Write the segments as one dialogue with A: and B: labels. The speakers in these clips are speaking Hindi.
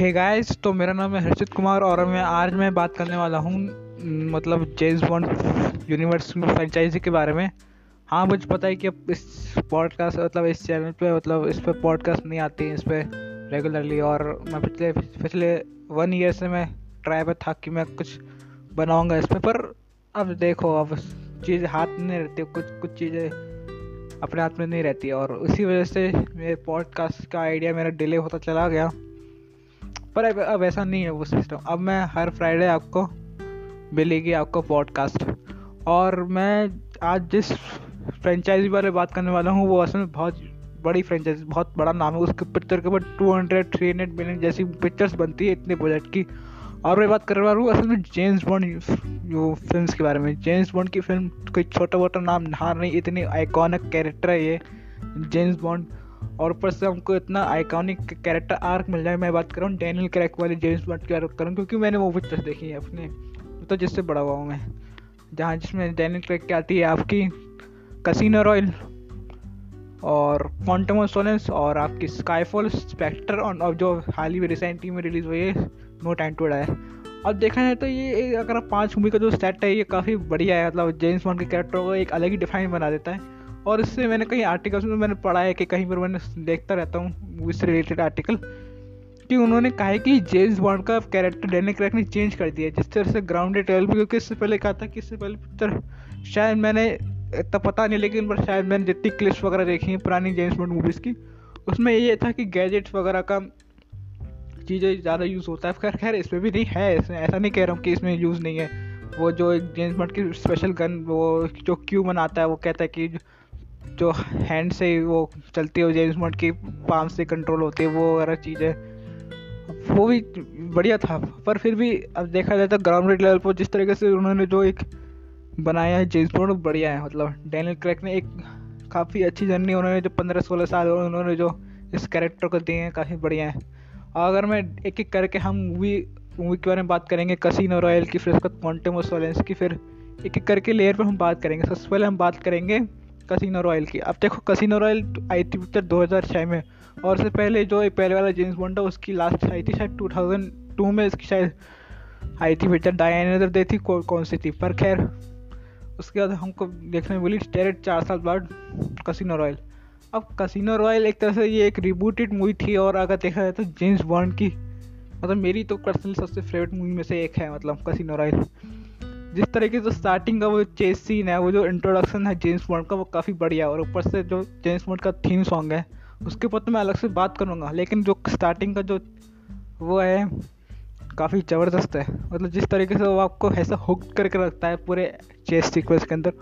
A: हे गाइस तो मेरा नाम है हर्षित कुमार और मैं आज मैं बात करने वाला हूँ मतलब जेम्स बॉन्ड यूनिवर्स फ्रेंचाइजी के बारे में। हाँ मुझे पता है कि अब इस पॉडकास्ट मतलब इस चैनल पे मतलब इस पर पॉडकास्ट नहीं आती है, इस पर रेगुलरली और मैं पिछले पिछले वन ईयर से मैं ट्राई पर था कि मैं कुछ बनाऊँगा इस पर पर अब देखो, अब चीज़ हाथ में नहीं रहती, कुछ कुछ चीज़ें अपने हाथ में नहीं रहती। और उसी वजह से मेरे पॉडकास्ट का आइडिया मेरा डिले होता चला गया। पर अब अब ऐसा नहीं है वो सिस्टम अब मैं हर फ्राइडे आपको मिलेगी आपको पॉडकास्ट और मैं आज जिस फ्रेंचाइजी बारे बात करने वाला हूँ, वो असल में बहुत बड़ी फ्रेंचाइजी बहुत बड़ा नाम है। उसके पिक्चर के ऊपर two hundred three hundred million जैसी पिक्चर्स बनती है इतने बजट की। और मैं बात कर रहा हूँ असल में जेम्स बॉन्ड जो फ़िल्म के बारे में। जेम्स बॉन्ड की फ़िल्म कोई छोटा मोटा नाम नहा नहीं, इतनी आइकॉनिक कैरेक्टर है ये जेम्स बॉन्ड और ऊपर से हमको इतना आइकॉनिक कैरेक्टर आर्क मिल जाए मैं बात कर रहा हूँ डैनियल क्रैक वाली जेम्स बॉन्ड की बात करूँ, क्योंकि मैंने वो पिक्चर देखी है अपने तो जिससे बड़ा हुआ हूँ मैं। जहाँ जिसमें डैनियल क्रैक की आती है आपकी कसिनो रॉयल और क्वांटम सोलेंस और आपकी स्काईफॉल स्पेक्टर और जो हाल ही में रिसेंटली में रिलीज़ हुई है नो टाइम टू डाई अब देखा जाए तो ये अगर पाँच मूवी का जो सेट है, ये काफ़ी बढ़िया है मतलब जेम्स बॉन्ड के कैरेक्टर को एक अलग ही डिफाइन बना देता है। और इससे मैंने कई आर्टिकल्स में मैंने पढ़ा है कि कहीं पर मैंने देखता रहता हूँ मूवी से रिलेटेड आर्टिकल कि उन्होंने कहा है कि जेम्स बॉन्ड का कैरेक्टर डेनिक क्रैक ने चेंज कर दिया जिस तरह से ग्राउंडेड लेवल पर क्योंकि इससे पहले कहा था कि इससे पहले पिक्चर शायद मैंने, इतना पता नहीं, लेकिन पर शायद मैंने जितनी क्लिप्स वगैरह देखी हैं, पुरानी जेम्स बॉन्ड मूवीज़ की, उसमें ये था कि गैजेट्स वगैरह का चीज़ें ज़्यादा यूज़ होता है। खैर खैर, इसमें भी नहीं है, इसमें ऐसा नहीं कह रहा हूँ कि इसमें यूज़ नहीं है। वो जो जेम्स बॉन्ड की स्पेशल गन वो जो क्यू बनाता है, वो कहता है कि जो हैंड से वो चलती है जेम्स बॉन्ड की पाम से कंट्रोल होती है, वो वगैरह चीज़ें वो भी बढ़िया था, पर फिर भी अब देखा जाए तो ग्राउंड लेवल पर जिस तरीके से उन्होंने जो एक बनाया है जेम्स बॉन्ड बढ़िया है। मतलब डैनियल क्रैक ने एक काफ़ी अच्छी जर्नी उन्होंने जो पंद्रह सोलह साल उन्होंने जो इस कैरेक्टर को दिए हैं, काफ़ी बढ़िया है। और अगर मैं एक एक करके हम मूवी मूवी के बारे में बात करेंगे कसिनो रॉयल की, फिर उसके बाद क्वांटम सोलेंस की, फिर एक एक करके लेयर पर हम बात करेंगे। सबसे पहले हम बात करेंगे कसिनो रॉयल की। अब देखो कसिनो रॉयल आई थी पिक्चर दो हज़ार छः में। और उससे पहले जो पहले वाला जेम्स बॉन्ड था उसकी लास्ट आई थी शायद टू थाउज़ेंड टू में इसकी शायद आई थी। पिक्चर डायन दे थी कौ, कौन सी थी? पर खैर उसके बाद हमको देखने मिली डायरेक्ट चार साल बाद कसिनो रॉयल अब कसिनो रॉयल एक तरह से ये एक रिबूटेड मूवी थी और अगर देखा जाए तो जेम्स बॉन्ड की मतलब मेरी तो पर्सनली सबसे फेवरेट मूवी में से एक है मतलब कसिनो रॉयल जिस तरीके से स्टार्टिंग का वो चेस सीन है, वो जो इंट्रोडक्शन है जेम्स बॉन्ड का, वो काफ़ी बढ़िया है और ऊपर से जो जेम्स बॉन्ड का थीम सॉन्ग है, उसके ऊपर तो मैं अलग से बात करूँगा, लेकिन जो स्टार्टिंग का जो वो है, काफ़ी ज़बरदस्त है। मतलब जिस तरीके से वो आपको ऐसा हुक करके रखता है पूरे चेस सीक्वेंस के अंदर,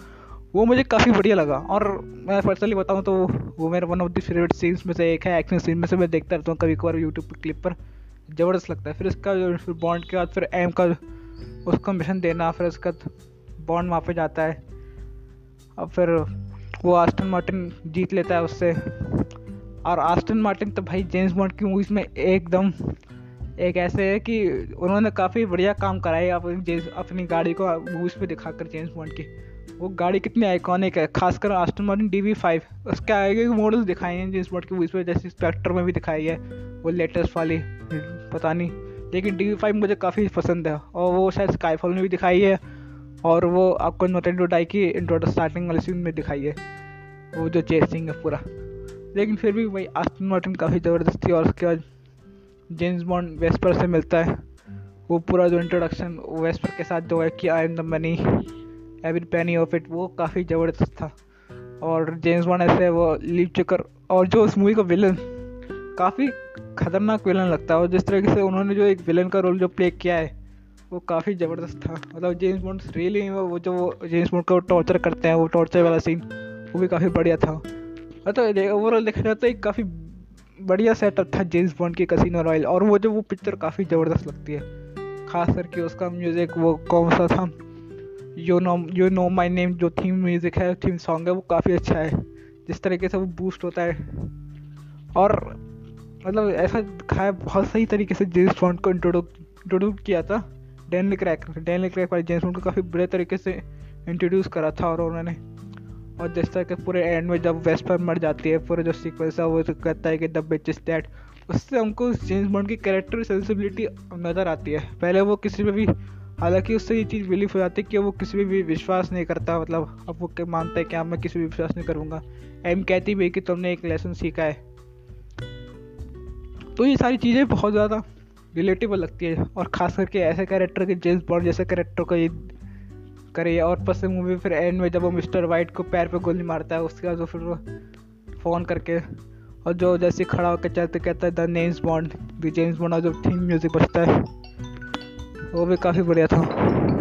A: वो मुझे काफ़ी बढ़िया लगा। और मैं पर्सनली बताऊँ तो वो मेरा one of the favourite scenes में से एक है एक्शन सीन में से मैं देखता रहता हूँ कभी कभार यूट्यूब पर क्लिप पर ज़बरदस्त लगता है। फिर इसका जो फिर बॉन्ड के बाद फिर एम का उसको मिशन देना, फिर उसका बॉन्ड वहाँ पे जाता है। और फिर वो आस्टन मार्टिन जीत लेता है उससे। और आस्टन मार्टिन तो भाई जेम्स बॉन्ड की मूवीज़ में एकदम एक ऐसे है कि उन्होंने काफ़ी बढ़िया काम कराया अपनी अपनी गाड़ी को मूवीज़ पे दिखाकर जेम्स बॉन्ड की। वो गाड़ी कितनी आइकॉनिक है, खासकर Aston Martin D B five उसके आगे मॉडल्स दिखाए हैं जेम्स बॉन्ड की मूवीज़ पे, जैसे स्पेक्टर में भी दिखाई है, वो लेटेस्ट वाली, पता नहीं। लेकिन डी फाइव मुझे काफ़ी पसंद है और वो शायद स्काईफॉल में भी दिखाई है और वो आपको नोटेंडो डाई की इंट्रो स्टार्टिंग वाले सीन में दिखाई है। वो जो चेसिंग है पूरा। लेकिन फिर भी वही आस्टन मार्टिन काफ़ी ज़बरदस्त थी और उसके बाद जेम्स बॉन्ड वेस्पर से मिलता है। वो पूरा जो इंट्रोडक्शन वेस्पर के साथ जो है कि I am the money every penny of it वो काफ़ी ज़बरदस्त था। और जेम्स बॉन्ड ऐसे वो लीव चकर और जो उस मूवी का विलन काफ़ी खतरनाक विलन लगता है और जिस तरीके से उन्होंने जो एक विलन का रोल जो प्ले किया है, वो काफ़ी ज़बरदस्त था। मतलब जेम्स बॉन्ड रियली वो जो जेम्स बॉन्ड को टॉर्चर करते हैं, वो टॉर्चर वाला सीन वो भी काफ़ी बढ़िया था। मतलब ओवरऑल देखा जाए तो एक काफ़ी बढ़िया सेटअप था जेम्स बॉन्ड की कसिनो रॉयल और वो जो वो पिक्चर काफ़ी ज़बरदस्त लगती है। खास करके उसका म्यूज़िक वो कौन सा था? You know you know my name जो थीम म्यूज़िक है थीम सॉन्ग है, वो काफ़ी अच्छा है। जिस तरीके से वो बूस्ट होता है। और मतलब ऐसा दिखाया बहुत सही तरीके से जेम्स बॉन्ड को इंट्रोड्यूस किया था। डैनियल क्रैक डैनियल क्रैक वाले जेम्स बॉन्ड को काफ़ी बुरे तरीके से इंट्रोड्यूस करा था और उन्होंने। और जिस तरह के पूरे एंड में जब वेस्ट पर मर जाती है, पूरे जो सीक्वेंस है, वो कहता है कि द बिच इज़ दैट उससे हमको जेम्स बॉन्ड की कैरेक्टर सेंसिबिलिटी नज़र आती है। पहले वो किसी में भी, हालाँकि उससे ये चीज़ बिलीव हो जाती है कि वो किसी भी विश्वास नहीं करता मतलब अब वो मानता है कि हाँ मैं किसी भी विश्वास नहीं करूँगा। एम कहती भी कि तुमने एक लेसन सीखा है। तो ये सारी चीज़ें बहुत ज़्यादा रिलेटेबल लगती है और ख़ास करके ऐसे कैरेक्टर के जेम्स बॉन्ड जैसे कैरेक्टर को ये करे और पस मूवी फिर एंड में जब वो मिस्टर वाइट को पैर पे गोली मारता है, उसके बाद वो फिर फ़ोन करके और जो जैसे खड़ा होकर चलते कहता है the name's Bond the James Bond और जो थीम म्यूज़िक बजता है, वो भी काफ़ी बढ़िया था।